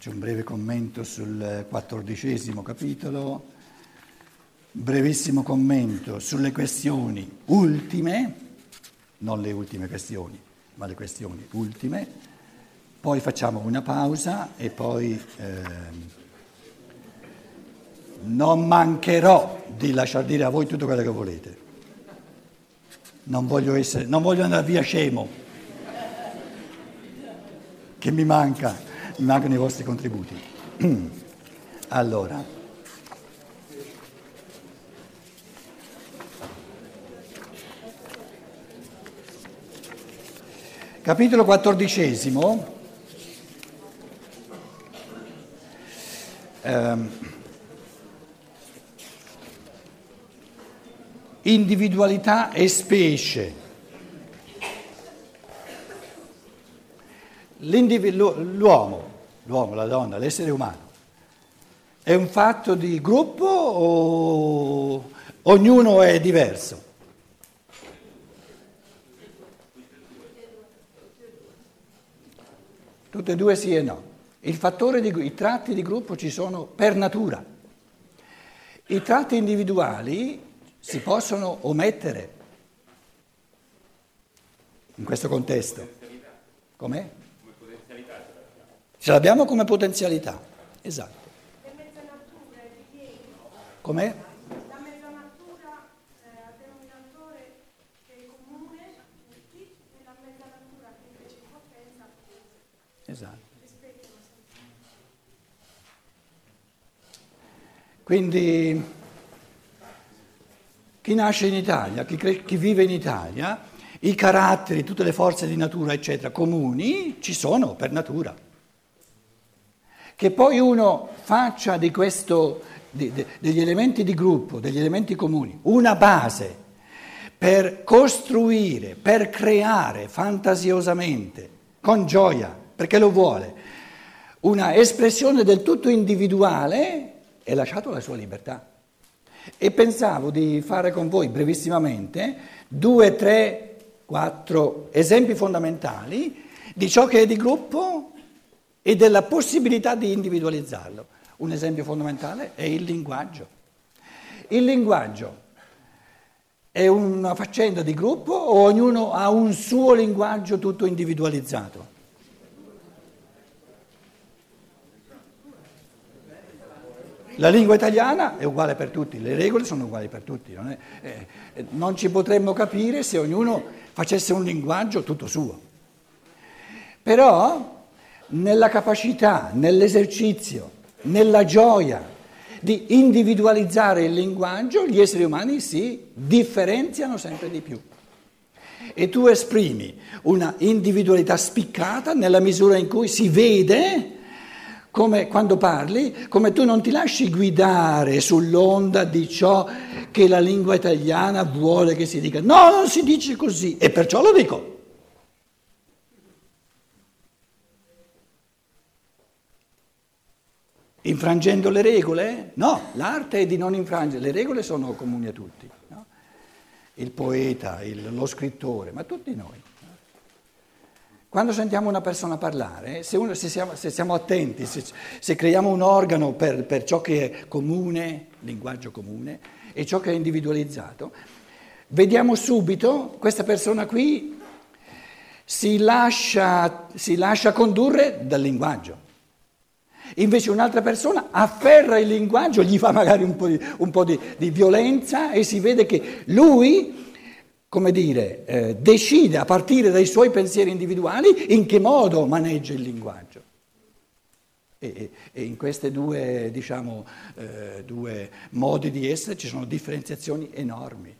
Faccio un breve commento sul quattordicesimo capitolo, brevissimo commento sulle questioni ultime, non le ultime questioni, ma le questioni ultime, poi facciamo una pausa e poi eh, non mancherò di lasciar dire a voi tutto quello che volete. Non voglio, essere, non voglio andare via scemo, che mi manca, mancano i vostri contributi. Allora. Capitolo quattordicesimo. Um, individualità e specie. L'uomo, l'uomo, la donna, l'essere umano, è un fatto di gruppo o ognuno è diverso? Tutte e due sì e no. Di, I tratti di gruppo ci sono per natura. I tratti individuali si possono omettere in questo contesto. Com'è? Ce l'abbiamo come potenzialità, esatto. Le mezzanature di ieri. Com'è? La mezzanatura eh, a denominatore che è comune tutti e la mezzanatura che invece in potenza Esatto. Quindi chi nasce in Italia, chi, cre- chi vive in Italia, i caratteri, tutte le forze di natura, eccetera, comuni, ci sono per natura. Che poi uno faccia di questo, di, di, degli elementi di gruppo, degli elementi comuni, una base per costruire, per creare fantasiosamente, con gioia, perché lo vuole, una espressione del tutto individuale, è lasciato la sua libertà. E pensavo di fare con voi brevissimamente due, tre, quattro esempi fondamentali di ciò che è di gruppo e della possibilità di individualizzarlo. Un esempio fondamentale è il linguaggio. Il linguaggio è una faccenda di gruppo o ognuno ha un suo linguaggio tutto individualizzato? La lingua italiana è uguale per tutti, le regole sono uguali per tutti. Non, è, eh, eh, non ci potremmo capire se ognuno facesse un linguaggio tutto suo. Però nella capacità, nell'esercizio, nella gioia di individualizzare il linguaggio, gli esseri umani si differenziano sempre di più. E tu esprimi una individualità spiccata nella misura in cui si vede come quando parli, come tu non ti lasci guidare sull'onda di ciò che la lingua italiana vuole che si dica. No, non si dice così e perciò lo dico. Infrangendo le regole? No, l'arte è di non infrangere, le regole sono comuni a tutti. No? Il poeta, il, lo scrittore, ma tutti noi. Quando sentiamo una persona parlare, se, uno, se, siamo, se siamo, attenti, se, se, creiamo un organo per, per ciò che è comune, linguaggio comune, e ciò che è individualizzato, vediamo subito questa persona qui si lascia, si lascia condurre dal linguaggio. Invece un'altra persona afferra il linguaggio, gli fa magari un po' di, un po di, di violenza e si vede che lui come dire, eh, decide a partire dai suoi pensieri individuali in che modo maneggia il linguaggio. E, e in questi due, diciamo, eh, due modi di essere ci sono differenziazioni enormi.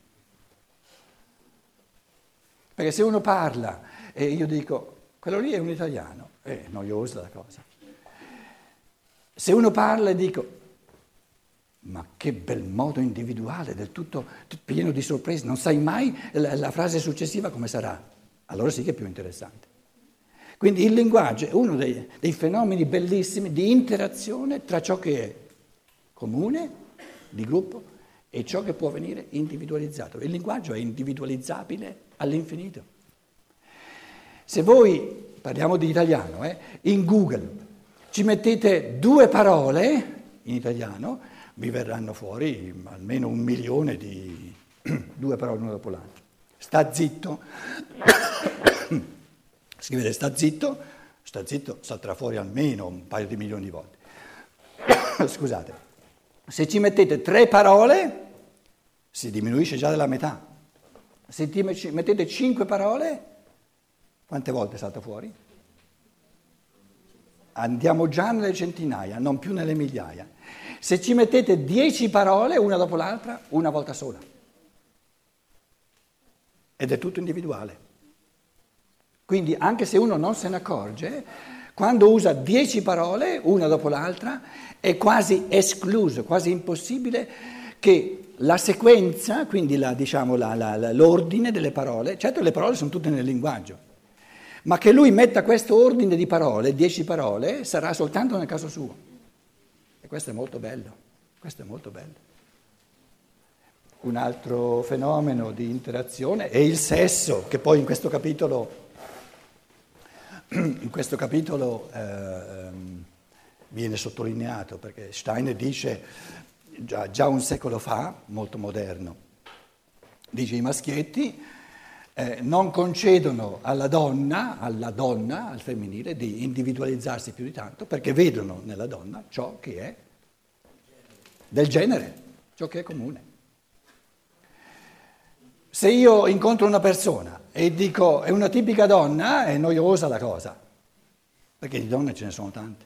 Perché se uno parla e io dico, quello lì è un italiano, è noiosa la cosa. Se uno parla e dico, ma che bel modo individuale, del tutto pieno di sorprese, non sai mai la, la frase successiva come sarà. Allora sì che è più interessante. Quindi il linguaggio è uno dei, dei fenomeni bellissimi di interazione tra ciò che è comune, di gruppo, e ciò che può venire individualizzato. Il linguaggio è individualizzabile all'infinito. Se voi, parliamo di italiano, eh, in Google ci mettete due parole in italiano, vi verranno fuori almeno un milione di due parole una dopo l'altra. Sta zitto, scrivete sta zitto, sta zitto salterà fuori almeno un paio di milioni di volte. Scusate, se ci mettete tre parole si diminuisce già della metà. Se mettete cinque parole, quante volte salta fuori? Andiamo già nelle centinaia, non più nelle migliaia. Se ci mettete dieci parole, una dopo l'altra, una volta sola. Ed è tutto individuale. Quindi anche se uno non se ne accorge, quando usa dieci parole, una dopo l'altra, è quasi escluso, quasi impossibile che la sequenza, quindi la, diciamo, la, la, l'ordine delle parole, certo le parole sono tutte nel linguaggio, ma che lui metta questo ordine di parole, dieci parole, sarà soltanto nel caso suo. E questo è molto bello, questo è molto bello. Un altro fenomeno di interazione è il sesso, che poi in questo capitolo, in questo capitolo eh, viene sottolineato, perché Steiner dice già, già un secolo fa, molto moderno, dice i maschietti eh, non concedono alla donna, alla donna, al femminile, di individualizzarsi più di tanto perché vedono nella donna ciò che è del genere, ciò che è comune. Se io incontro una persona e dico è una tipica donna, è noiosa la cosa, perché di donne ce ne sono tante.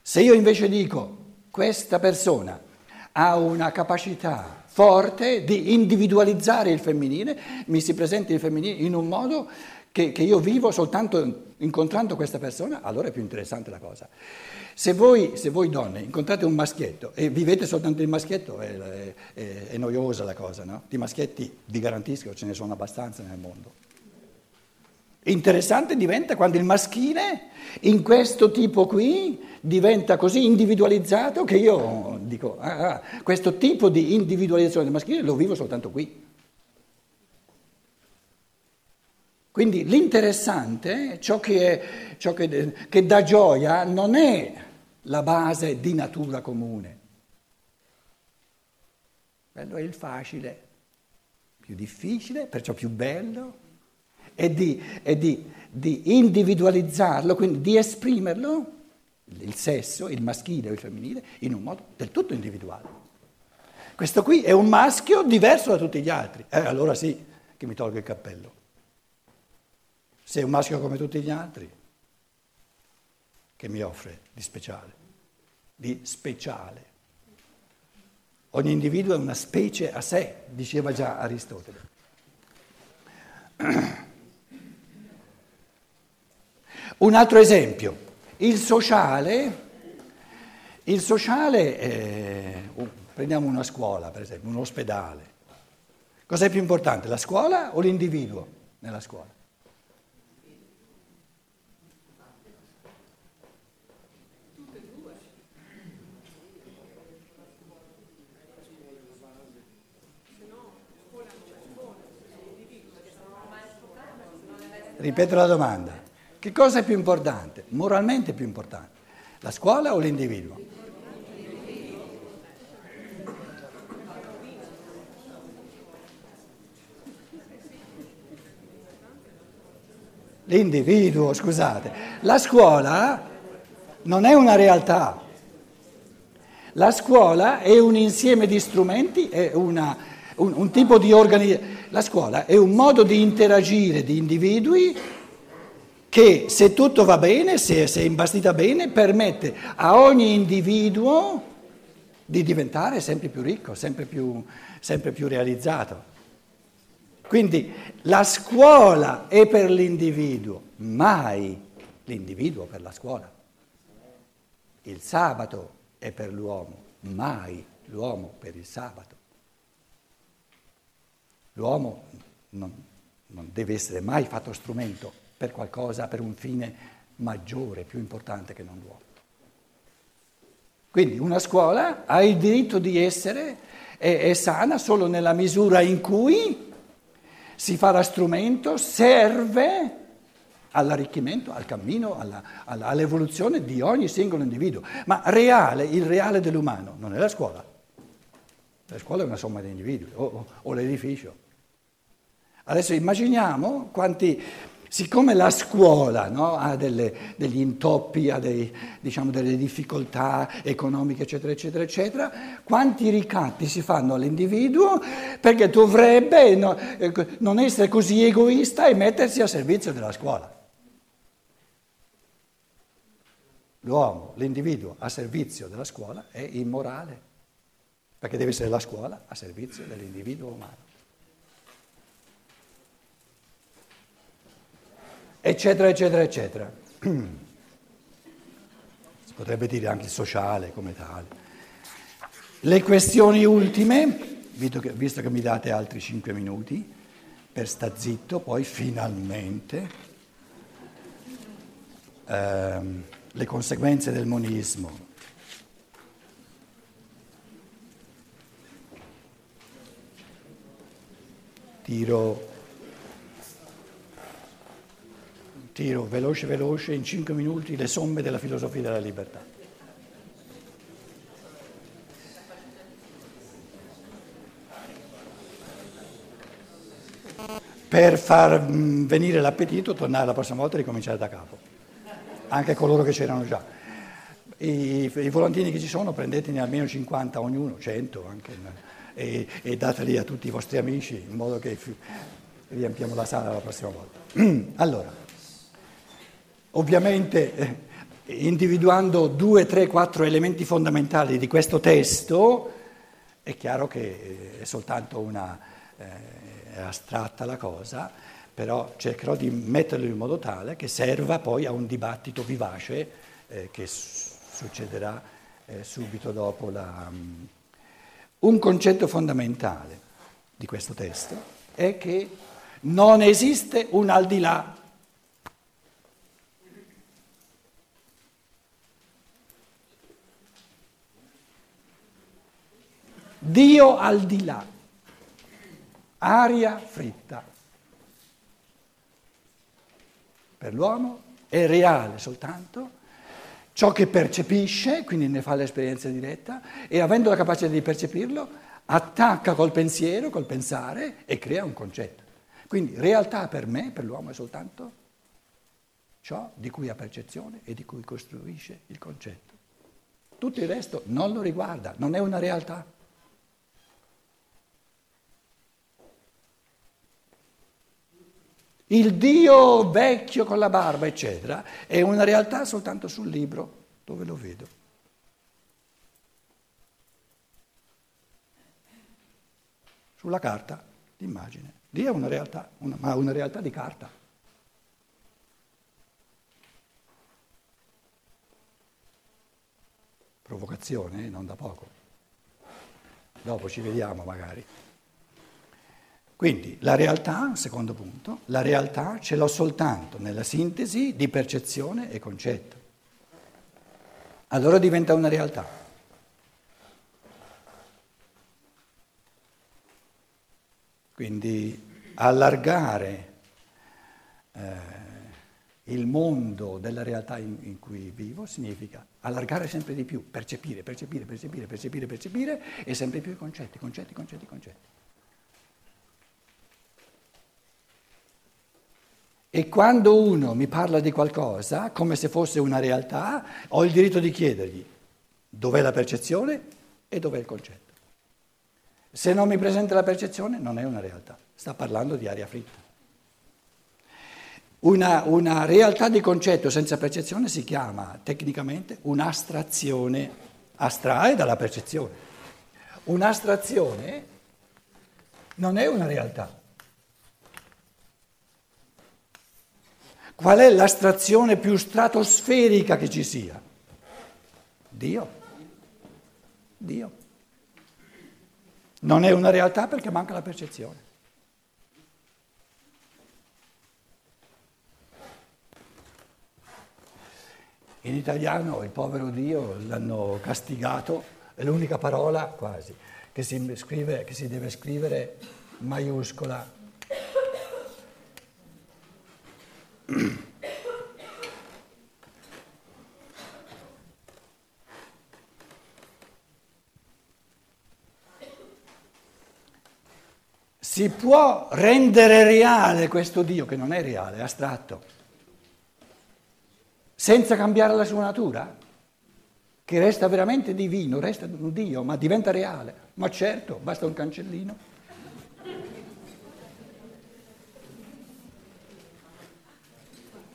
Se io invece dico questa persona ha una capacità forte di individualizzare il femminile, mi si presenta il femminile in un modo che, che, io vivo soltanto incontrando questa persona, allora è più interessante la cosa. Se voi, se voi donne incontrate un maschietto e vivete soltanto il maschietto, è, è, è noiosa la cosa, no? Di maschietti, vi garantisco, ce ne sono abbastanza nel mondo. Interessante diventa quando il maschile in questo tipo qui diventa così individualizzato che io dico, ah, ah, questo tipo di individualizzazione del maschile lo vivo soltanto qui. Quindi l'interessante, ciò, che, ciò che, che dà gioia, non è la base di natura comune. Quello è il facile, più difficile, perciò più bello, e di, e di, di individualizzarlo, quindi di esprimerlo, il sesso, il maschile o il femminile, in un modo del tutto individuale. Questo qui è un maschio diverso da tutti gli altri. Eh, allora sì che mi tolgo il cappello. Se è un maschio come tutti gli altri, che mi offre di speciale? Di speciale. Ogni individuo è una specie a sé, diceva già Aristotele. Un altro esempio, il sociale, il sociale è, uh, prendiamo una scuola per esempio, un ospedale. Cos'è più importante, la scuola o l'individuo nella scuola? Ripeto la domanda. Che cosa è più importante? Moralmente più importante? La scuola o l'individuo? L'individuo, scusate. La scuola non è una realtà. La scuola è un insieme di strumenti, è una, un, un tipo di organizzazione. La scuola è un modo di interagire di individui che se tutto va bene, se, è imbastita bene, permette a ogni individuo di diventare sempre più ricco, sempre più, sempre più realizzato. Quindi la scuola è per l'individuo, mai l'individuo per la scuola. Il sabato è per l'uomo, mai l'uomo per il sabato. L'uomo non, non deve essere mai fatto strumento per qualcosa, per un fine maggiore, più importante che non l'uomo. Quindi una scuola ha il diritto di essere, è, è sana solo nella misura in cui si fa da strumento, serve all'arricchimento, al cammino, alla, alla, all'evoluzione di ogni singolo individuo. Ma reale, il reale dell'umano non è la scuola. La scuola è una somma di individui o, o, o l'edificio. Adesso immaginiamo quanti, siccome la scuola no, ha delle, degli intoppi, ha dei, diciamo, delle difficoltà economiche, eccetera, eccetera, eccetera, quanti ricatti si fanno all'individuo perché dovrebbe no, eh, non essere così egoista e mettersi a servizio della scuola. L'uomo, l'individuo a servizio della scuola è immorale, perché deve essere la scuola a servizio dell'individuo umano. Eccetera, eccetera, eccetera. Si potrebbe dire anche sociale come tale. Le questioni ultime, visto che mi date altri cinque minuti per sta zitto, poi finalmente ehm, le conseguenze del monismo. Tiro tiro veloce veloce in cinque minuti le somme della filosofia della libertà. Per far mm, venire l'appetito, tornare la prossima volta e ricominciare da capo, anche coloro che c'erano già. I, I, volantini che ci sono prendetene almeno 50 ognuno, 100 anche, e, e dateli a tutti i vostri amici in modo che riempiamo la sala la prossima volta. Allora. Ovviamente eh, individuando due, tre, quattro elementi fondamentali di questo testo, è chiaro che è soltanto una, eh, è astratta la cosa, però cercherò di metterlo in modo tale che serva poi a un dibattito vivace eh, che succederà eh, subito dopo la... Um, un concetto fondamentale di questo testo è che non esiste un al di là Dio al di là, aria fritta. Per l'uomo è reale soltanto ciò che percepisce, quindi ne fa l'esperienza diretta, e avendo la capacità di percepirlo, attacca col pensiero, col pensare e crea un concetto. Quindi realtà per me, per l'uomo, è soltanto ciò di cui ha percezione e di cui costruisce il concetto. Tutto il resto non lo riguarda, non è una realtà. Il Dio vecchio con la barba, eccetera, è una realtà soltanto sul libro dove lo vedo. Sulla carta l'immagine. Dio è una realtà, una, ma una realtà di carta. Provocazione, eh? non da poco. Dopo ci vediamo magari. Quindi la realtà, secondo punto, la realtà ce l'ho soltanto nella sintesi di percezione e concetto. Allora diventa una realtà. Quindi allargare eh, il mondo della realtà in, in, cui vivo significa allargare sempre di più, percepire, percepire, percepire, percepire, percepire e sempre più i concetti, concetti, concetti, concetti. E quando uno mi parla di qualcosa, come se fosse una realtà, ho il diritto di chiedergli dov'è la percezione e dov'è il concetto. Se non mi presenta la percezione, non è una realtà, sta parlando di aria fritta. Una, una realtà di concetto senza percezione si chiama tecnicamente un'astrazione, astrae dalla percezione. Un'astrazione non è una realtà. Qual è l'astrazione più stratosferica che ci sia? Dio. Dio. Non è una realtà perché manca la percezione. In italiano il povero Dio l'hanno castigato, è l'unica parola quasi che si, scrive, che si deve scrivere maiuscola Si può rendere reale questo Dio, che non è reale, è astratto, senza cambiare la sua natura? Che resta veramente divino, resta un Dio, ma diventa reale. Ma certo, basta un cancellino.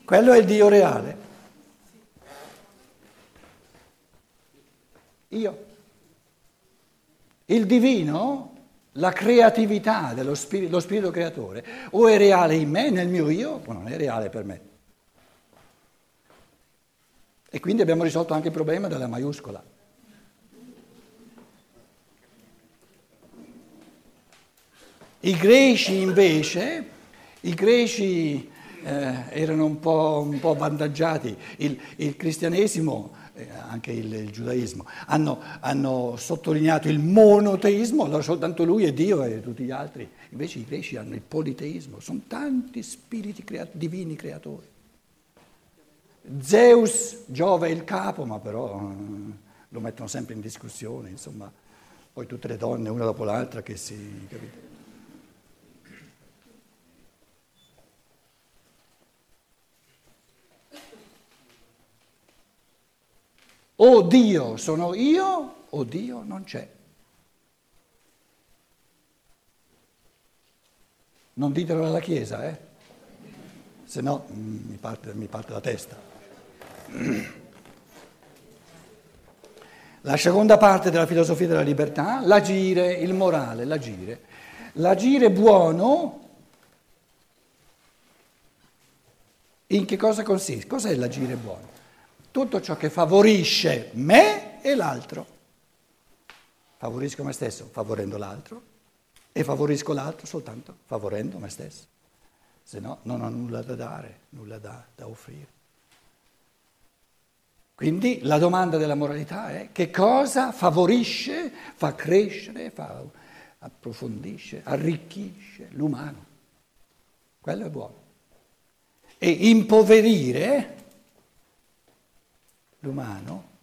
Quello è il Dio reale. Io. Il divino la creatività dello spirito, lo spirito creatore o è reale in me, nel mio io, o non è reale per me. E quindi abbiamo risolto anche il problema della maiuscola. I greci invece, i greci eh, erano un po', un po avvantaggiati, il, il cristianesimo eh, anche il, il giudaismo, hanno, hanno, sottolineato il monoteismo, allora soltanto lui è Dio e tutti gli altri. Invece i greci hanno il politeismo, sono tanti spiriti crea- divini creatori. Zeus, Giove è il capo, ma però eh, lo mettono sempre in discussione, insomma, poi tutte le donne una dopo l'altra che si... Capite? O Dio sono io o Dio non c'è. Non ditelo alla Chiesa, eh? se no mm, mi parte, mi parte la testa. La seconda parte della filosofia della libertà, l'agire, il morale, l'agire. L'agire buono in che cosa consiste? Cos'è l'agire buono? Tutto ciò che favorisce me e l'altro. Favorisco me stesso favorendo l'altro e favorisco l'altro soltanto favorendo me stesso. Se no non ho nulla da dare, nulla da, da offrire. Quindi la domanda della moralità è che cosa favorisce, fa crescere, fa, approfondisce, arricchisce l'umano. Quello è buono. E impoverire l'umano,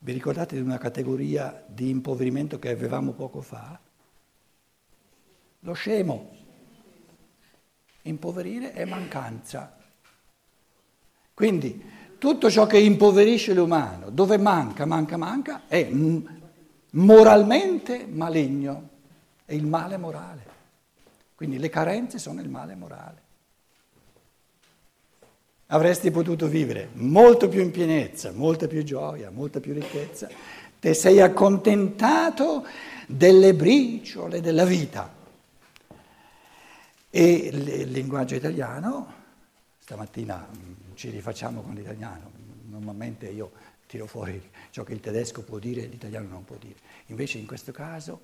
vi ricordate di una categoria di impoverimento che avevamo poco fa? Lo scemo. Impoverire è mancanza. Quindi tutto ciò che impoverisce l'umano, dove manca, manca, manca, è moralmente maligno, è il male morale. Quindi le carenze sono il male morale avresti potuto vivere molto più in pienezza, molta più gioia, molta più ricchezza. Te sei accontentato delle briciole della vita. E il linguaggio italiano, stamattina mm, ci rifacciamo con l'italiano, normalmente io tiro fuori ciò che il tedesco può dire e l'italiano non può dire. Invece in questo caso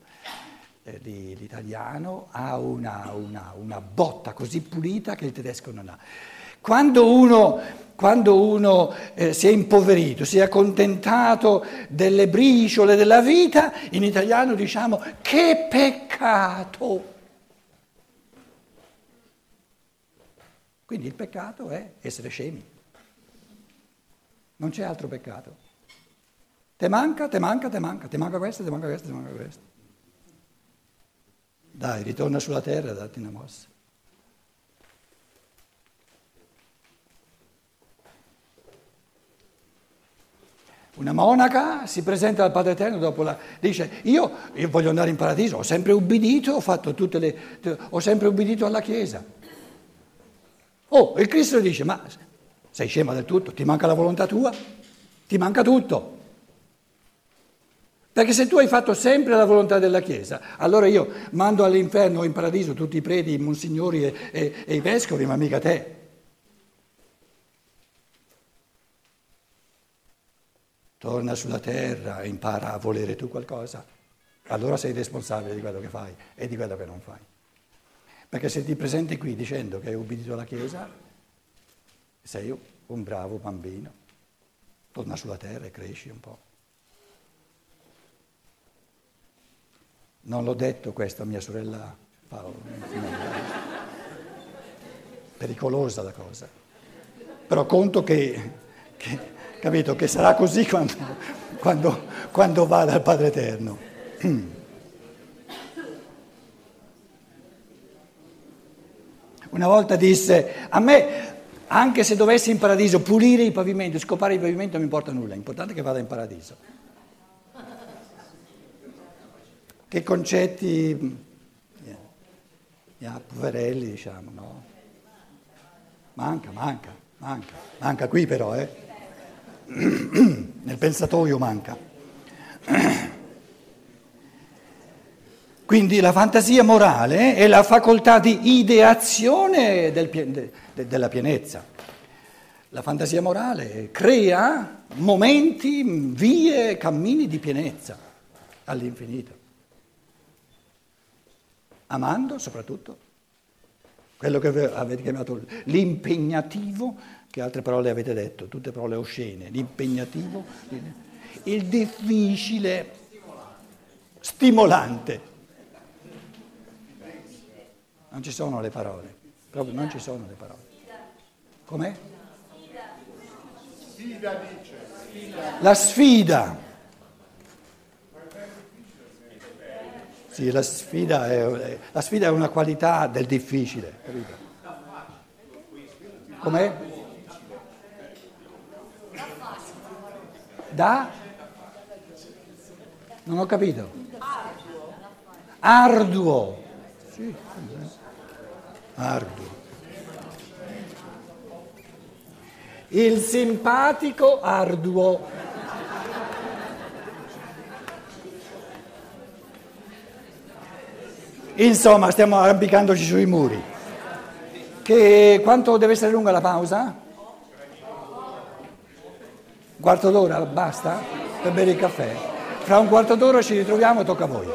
eh, l'italiano ha una, una, una botta così pulita che il tedesco non ha. Quando uno, quando uno eh, si è impoverito, si è accontentato delle briciole della vita, in italiano diciamo che peccato. Quindi il peccato è essere scemi. Non c'è altro peccato. Te manca, te manca, te manca, te manca questo, te manca questo, te manca questo. Dai, ritorna sulla terra e datti una mossa. Una monaca si presenta al Padre Eterno dopo la... dice io, io voglio andare in paradiso, ho sempre ubbidito, ho, fatto tutte le, ho sempre ubbidito alla Chiesa. Oh, il Cristo dice, ma sei scema del tutto, ti manca la volontà tua, ti manca tutto. Perché se tu hai fatto sempre la volontà della Chiesa, allora io mando all'inferno o in paradiso tutti i preti, i monsignori e, e, e i vescovi, ma mica te. Torna sulla terra e impara a volere tu qualcosa, allora sei responsabile di quello che fai e di quello che non fai. Perché se ti presenti qui dicendo che hai ubbidito alla Chiesa, sei un bravo bambino, torna sulla terra e cresci un po'. Non l'ho detto questo a mia sorella Paolo, pericolosa la cosa, però conto che, che capito? Che sarà così quando, quando, quando va dal Padre Eterno. Una volta disse, a me, anche se dovessi in paradiso pulire i pavimenti, scopare i pavimenti non mi importa nulla, è che vada in paradiso. Che concetti, yeah, poverelli diciamo, no? Manca, manca, manca, manca qui però, eh? Nel pensatoio manca. Quindi la fantasia morale è la facoltà di ideazione del, de, de, della pienezza. La fantasia morale crea momenti, vie, cammini di pienezza all'infinito. Amando soprattutto quello che avete chiamato l'impegnativo, che altre parole avete detto, tutte parole oscene, l'impegnativo, il difficile, stimolante. Non ci sono le parole, proprio non ci sono le parole. Com'è? La sfida. Sì, la sfida è, la sfida è una qualità del difficile, capito? Com'è? Da? Non ho capito. Arduo. Arduo. Il simpatico arduo. Insomma, stiamo arrampicandoci sui muri. Che quanto deve essere lunga la pausa? Un quarto d'ora, basta? Per bere il caffè. Fra un quarto d'ora ci ritroviamo, tocca a voi.